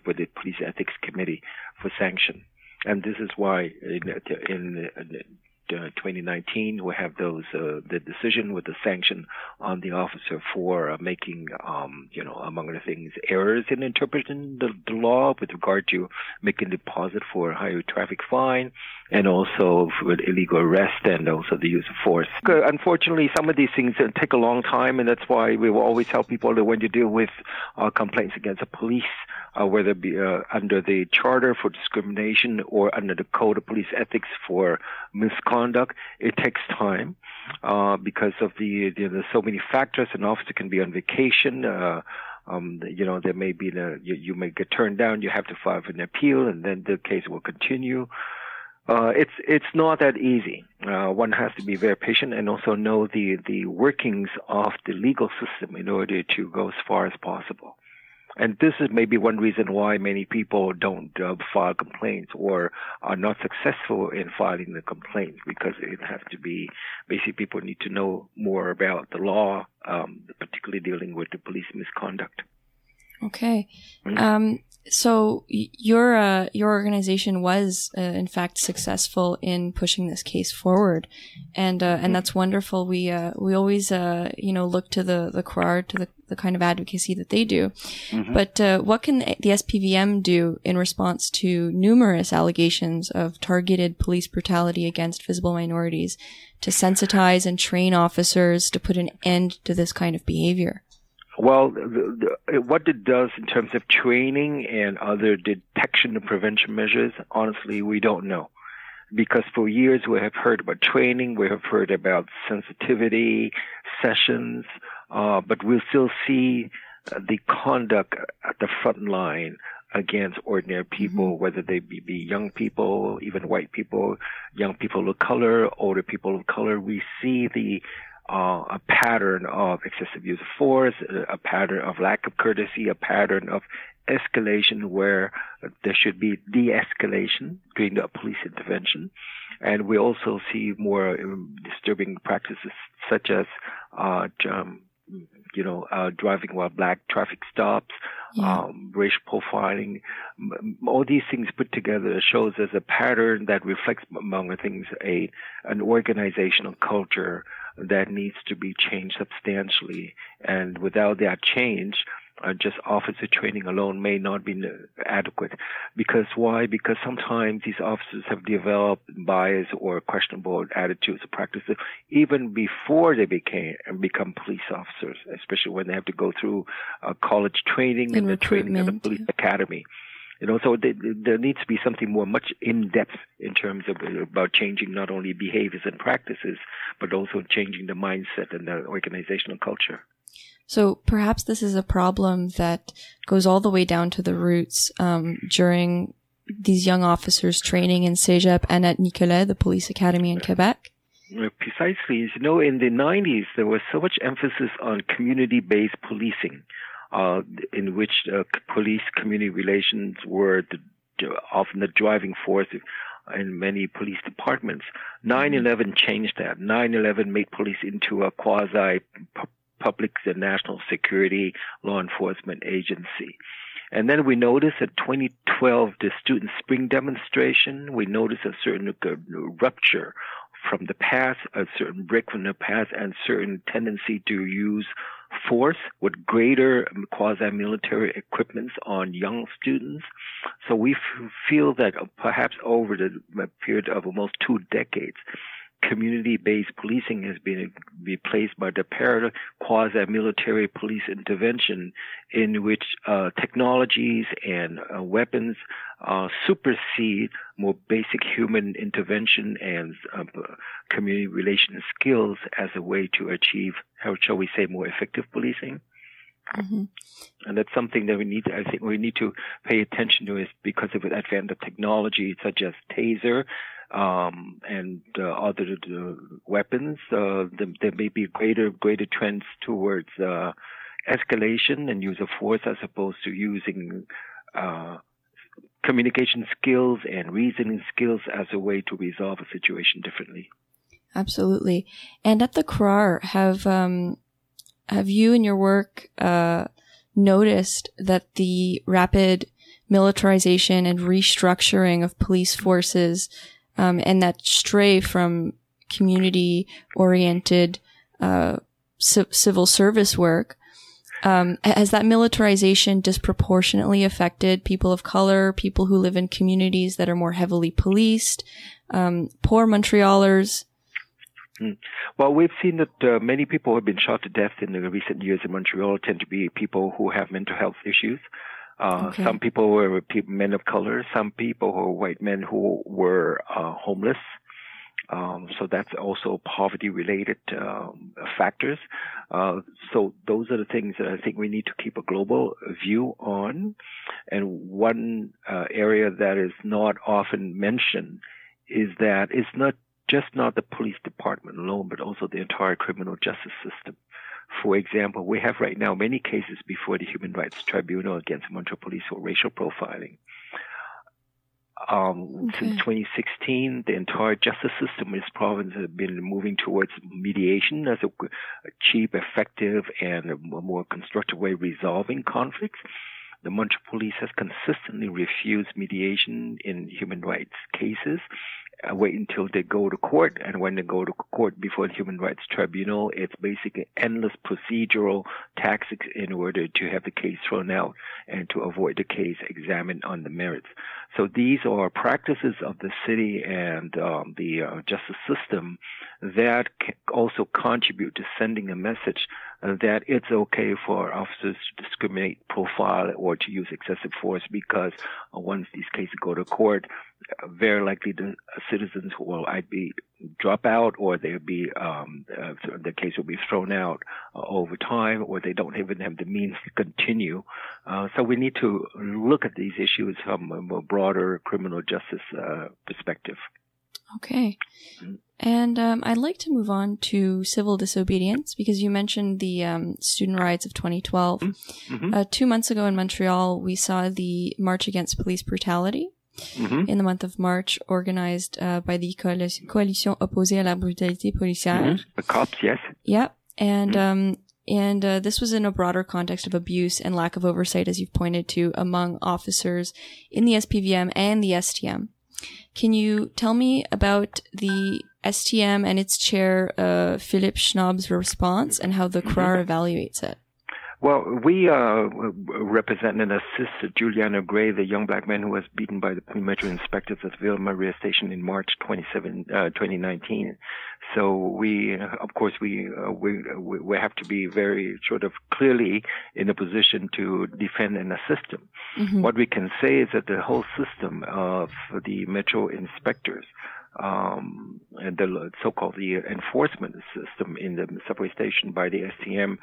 with the police ethics committee for sanction. And this is why in, in, in 2019 we have those uh, the decision with the sanction on the officer for uh, making um, you know among other things errors in interpreting the, the law with regard to making deposit for a higher traffic fine and also with illegal arrest and also the use of force. Uh, Unfortunately, some of these things uh, take a long time, and that's why we will always tell people that when you deal with uh, complaints against the police, uh, whether it be uh, under the Charter for discrimination or under the Code of Police Ethics for misconduct, it takes time uh, because of the, the there's so many factors. An officer can be on vacation. Uh, um, you know, there may be a, you, you may get turned down. You have to file an appeal, and then the case will continue. Uh, it's it's not that easy. Uh, one has to be very patient and also know the the workings of the legal system in order to go as far as possible. And this is maybe one reason why many people don't uh, file complaints or are not successful in filing the complaints because it has to be basically people need to know more about the law, um, particularly dealing with the police misconduct. Okay. Um, so your uh, your organization was uh, in fact successful in pushing this case forward, and uh, and that's wonderful. We uh, we always uh, you know look to the the CRARR to the the kind of advocacy that they do. Mhm. But uh, what can the SPVM do in response to numerous allegations of targeted police brutality against visible minorities to sensitize and train officers to put an end to this kind of behavior? Well, the, the, what it does in terms of training and other detection and prevention measures, honestly, we don't know. Because for years we have heard about training, we have heard about sensitivity sessions, uh, but we'll still see the conduct at the front line against ordinary people, whether they be, be young people, even white people, young people of color, older people of color. We see the uh, a pattern of excessive use of force, a, pattern of lack of courtesy, a pattern of escalation where there should be de-escalation during the police intervention. And we also see more um, disturbing practices such as, uh, you know, uh, driving while black traffic stops, um, racial profiling, m- all these things put together shows us a pattern that reflects, among other things, a an organizational culture that needs to be changed substantially. And without that change, uh, just officer training alone may not be adequate. Because why? Because sometimes these officers have developed bias or questionable attitudes or practices even before they became and become police officers, especially when they have to go through uh, college training and, And the training at the police academy. You know, so there, there needs to be something more much in depth in terms of about changing not only behaviors and practices, but also changing the mindset and the organizational culture. So perhaps this is a problem that goes all the way down to the roots um, during these young officers training in CEGEP and at Nicolet, the police academy in Quebec. Precisely. You know, in the 90s, there was so much emphasis on community-based policing, uh, in which uh, police community relations were the, often the driving force in many police departments. 9/11 changed that. 9/11 made police into a quasi public national security law enforcement agency. And then we noticed at 2012, the student spring demonstration, we noticed a certain uh, rupture from the past, a certain break from the past, and certain tendency to use force with greater quasi-military equipments on young students. So we f- feel that perhaps over the period of almost two decades, community-based policing has been replaced by the para quasi-military police intervention in which uh, technologies and uh, weapons uh, supersede more basic human intervention and uh, community relation skills as a way to achieve, how shall we say, more effective policing. Mm-hmm. And that's something that we need. To, I think we need to pay attention to, is because of the advent of technology such as taser um, and uh, other uh, weapons. Uh, there, there, may be greater greater trends towards uh, escalation and use of force as opposed to using uh, communication skills and reasoning skills as a way to resolve a situation differently. Absolutely. And at the CRARR, have um, have you in your work uh, noticed that the rapid militarization and restructuring of police forces um, and that stray from community oriented uh, c- civil service work um, has that militarization disproportionately affected people of color, people who live in communities that are more heavily policed, um, poor Montrealers? Mm. Well, we've seen that uh, many people who have been shot to death in the recent years in Montreal tend to be people who have mental health issues. Uh, Okay. Some people were men of color. Some people were white men who were uh, homeless. Um, so that's also poverty-related um, factors. Uh, so those are the things that I think we need to keep a global view on. And one uh, area that is not often mentioned is that it's not just not the police department alone, but also the entire criminal justice system. For example, we have right now many cases before the Human Rights Tribunal against Montreal Police for racial profiling. Um, Since 2016, the entire justice system in this province has been moving towards mediation as a, a cheap, effective, and a more constructive way of resolving conflicts. The Montreal Police has consistently refused mediation in human rights cases. Uh, wait until they go to court, and when they go to court before the Human Rights Tribunal, it's basically endless procedural tactics in order to have the case thrown out and to avoid the case examined on the merits. So these are practices of the city and um, the uh, justice system that also contribute to sending a message that it's okay for officers to discriminate, profile, or to use excessive force because uh, once these cases go to court, very likely the citizens will either be drop out or they'll be um, uh, the case will be thrown out uh, over time, or they don't even have the means to continue. Uh, so we need to look at these issues from a broader criminal justice uh, perspective. Okay. And um, I'd like to move on to civil disobedience because you mentioned the um, student riots of 2012. Mhm. Uh, two months ago in Montreal, we saw the March Against Police Brutality Mhm. in the month of March, organized uh, by the Coali- Coalition Opposée à la Brutalité Policière. Mhm. The cops, yes. Yep. And um and uh, this was in a broader context of abuse and lack of oversight, as you've pointed to, among officers in the SPVM and the STM. Can you tell me about the STM and its chair, uh, Philip Schnobb's response and how the CRARR evaluates it? Well, we uh, represent and assist Juliana Gray, the young black man who was beaten by the Metro inspectors at Villa Maria Station in March 27, uh, 2019. So we, of course, we, uh, we we have to be very sort of clearly in a position to defend and assist him. Mhm. What we can say is that the whole system of the Metro inspectors um, and the so-called the enforcement system in the subway station by the STM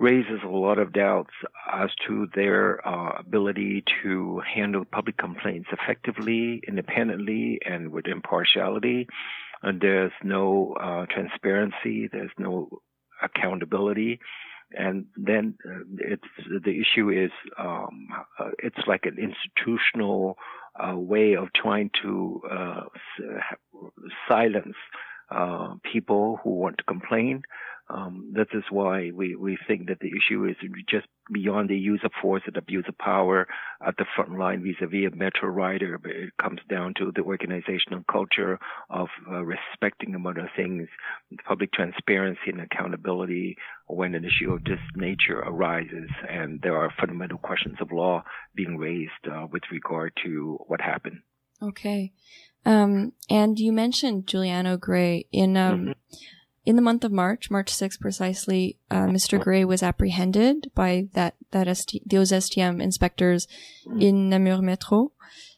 raises a lot of doubts as to their uh, ability to handle public complaints effectively, independently, and with impartiality. And there's no uh, transparency. There's no accountability. And then uh, it's the issue is um, uh, it's like an institutional uh, way of trying to uh, silence uh, people who want to complain. Um, is why we, we think that the issue is just beyond the use of force and abuse of power at the front line vis-a-vis a metro rider. But it comes down to the organizational culture of uh, respecting, among other things, public transparency and accountability when an issue of this nature arises and there are fundamental questions of law being raised uh, with regard to what happened. Okay. Um, and you mentioned Giuliano Gray in, um, in the month of March, March 6th precisely, uh, Mr. Gray was apprehended by that, that ST, those STM inspectors in Namur Metro.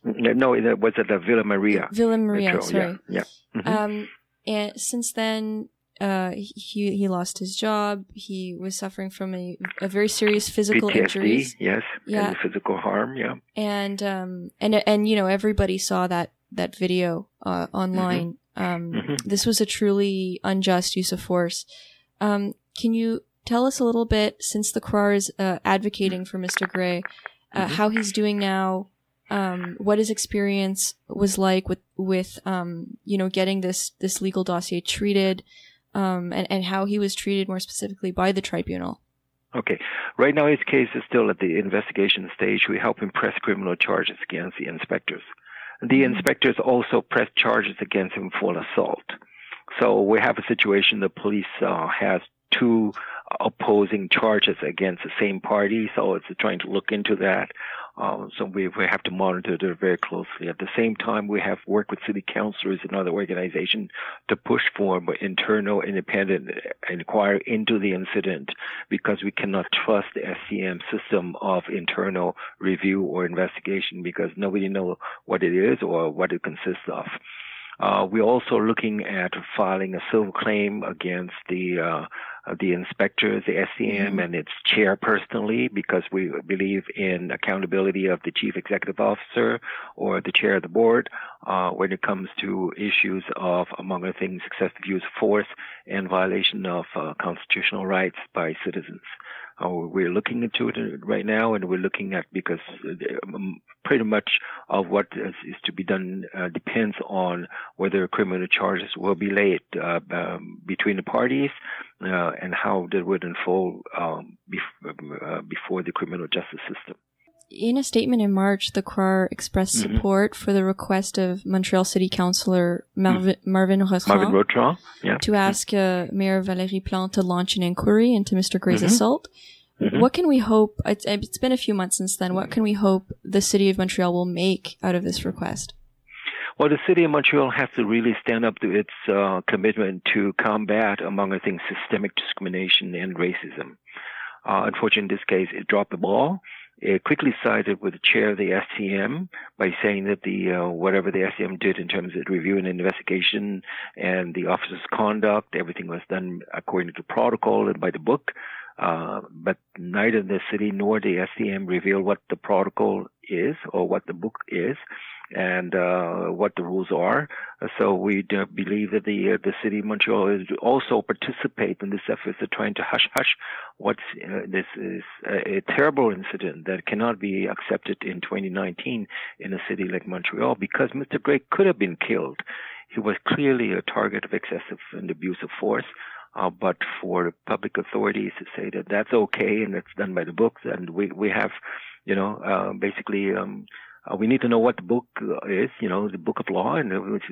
No, it was at the Villa Maria. Villa Maria, Metro, sorry. Yeah. yeah. Mhm. Um, and since then, uh, he, he lost his job. He was suffering from a, a very serious physical PTSD, injuries. yes, Yeah. and physical harm, yeah. and um and and you know everybody saw that that video uh, online. Um, Mhm. this was a truly unjust use of force. Um, can you tell us a little bit, since the CRARR is uh, advocating for Mr. Gray, uh, Mm-hmm. how he's doing now? Um, what his experience was like with with um, you know getting this this legal dossier treated, um, and and how he was treated more specifically by the tribunal. Okay. Right now, his case is still at the investigation stage. We help him press criminal charges against the inspectors. The inspectors also press charges against him for assault. So we have a situation the police uh, has two opposing charges against the same party. So it's trying to look into that. Uh, so we, we have to monitor it very closely. At the same time, we have worked with city councilors and other organizations to push for an internal independent inquiry into the incident because we cannot trust the STM system of internal review or investigation because nobody knows what it is or what it consists of. Uh, we're also looking at filing a civil claim against the uh, uh, the inspectors, the STM, and its chair personally, because we believe in accountability of the chief executive officer or the chair of the board uh, when it comes to issues of, among other things, excessive use of force and violation of uh, constitutional rights by citizens. Uh, we're looking into it right now, and we're looking at because um, pretty much of what is, is to be done uh, depends on whether criminal charges will be laid uh, um, between the parties uh, and how that would unfold um, bef- uh, before the criminal justice system. In a statement in March, the CRARR expressed Mhm. support for the request of Montreal City Councillor Marvin, Marvin Rotrand Marvin Rotrand, yeah. to ask uh, Mayor Valérie Plante to launch an inquiry into Mr. Gray's Mhm. assault. Mhm. What can we hope? It's, it's been a few months since then. What can we hope the city of Montreal will make out of this request? Well, the city of Montreal has to really stand up to its uh, commitment to combat, among other things, systemic discrimination and racism. Uh, unfortunately, in this case, it dropped the ball. It quickly sided with the chair of the STM by saying that the uh, whatever the STM did in terms of review and investigation and the officer's conduct, everything was done according to protocol and by the book. Uh, but neither the city nor the STM revealed what the protocol is or what the book is and uh, what the rules are. So we believe that the uh, the city of Montreal is also participate in this effort of trying to hush hush what's uh, this is a, a terrible incident that cannot be accepted in 2019 in a city like Montreal because Mr. Gray could have been killed. He was clearly a target of excessive and abusive force. Uh, but for public authorities to say that that's okay and it's done by the books, and we we have, you know, uh, basically um, uh, we need to know what the book is, you know, the book of law, and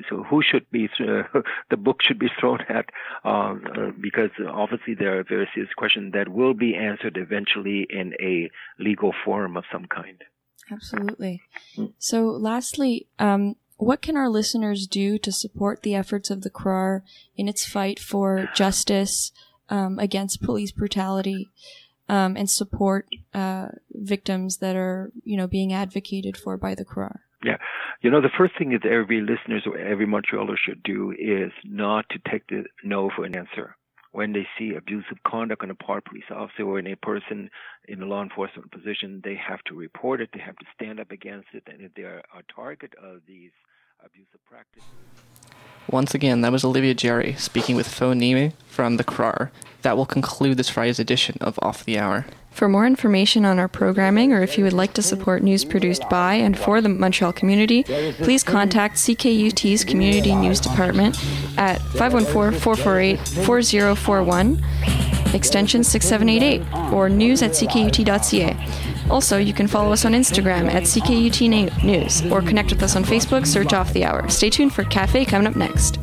so who should be uh, the book should be thrown at, uh, uh, because obviously there are very serious questions that will be answered eventually in a legal forum of some kind. Absolutely. So, lastly, um, what can our listeners do to support the efforts of the CRARR in its fight for justice um, against police brutality um, and support uh, victims that are, you know, being advocated for by the CRARR? Yeah. You know, the first thing that every listeners or every Montrealer should do is not to take the no for an answer. When they see abusive conduct on a part police officer or in a person in a law enforcement position, they have to report it. They have to stand up against it. And if they are a target of these abusive practices, Once again, that was Olivia-Jeri speaking with Fo Niemi from the CRARR. That will conclude this Friday's edition of Off the Hour. For more information on our programming, or if you would like to support news produced by and for the Montreal community, please contact CKUT's Community News Department at 514 448 4041 extension 6788, or news at ckut.ca. Also, you can follow us on Instagram at CKUT News, or connect with us on Facebook, search Off the Hour. Stay tuned for Cafe coming up next.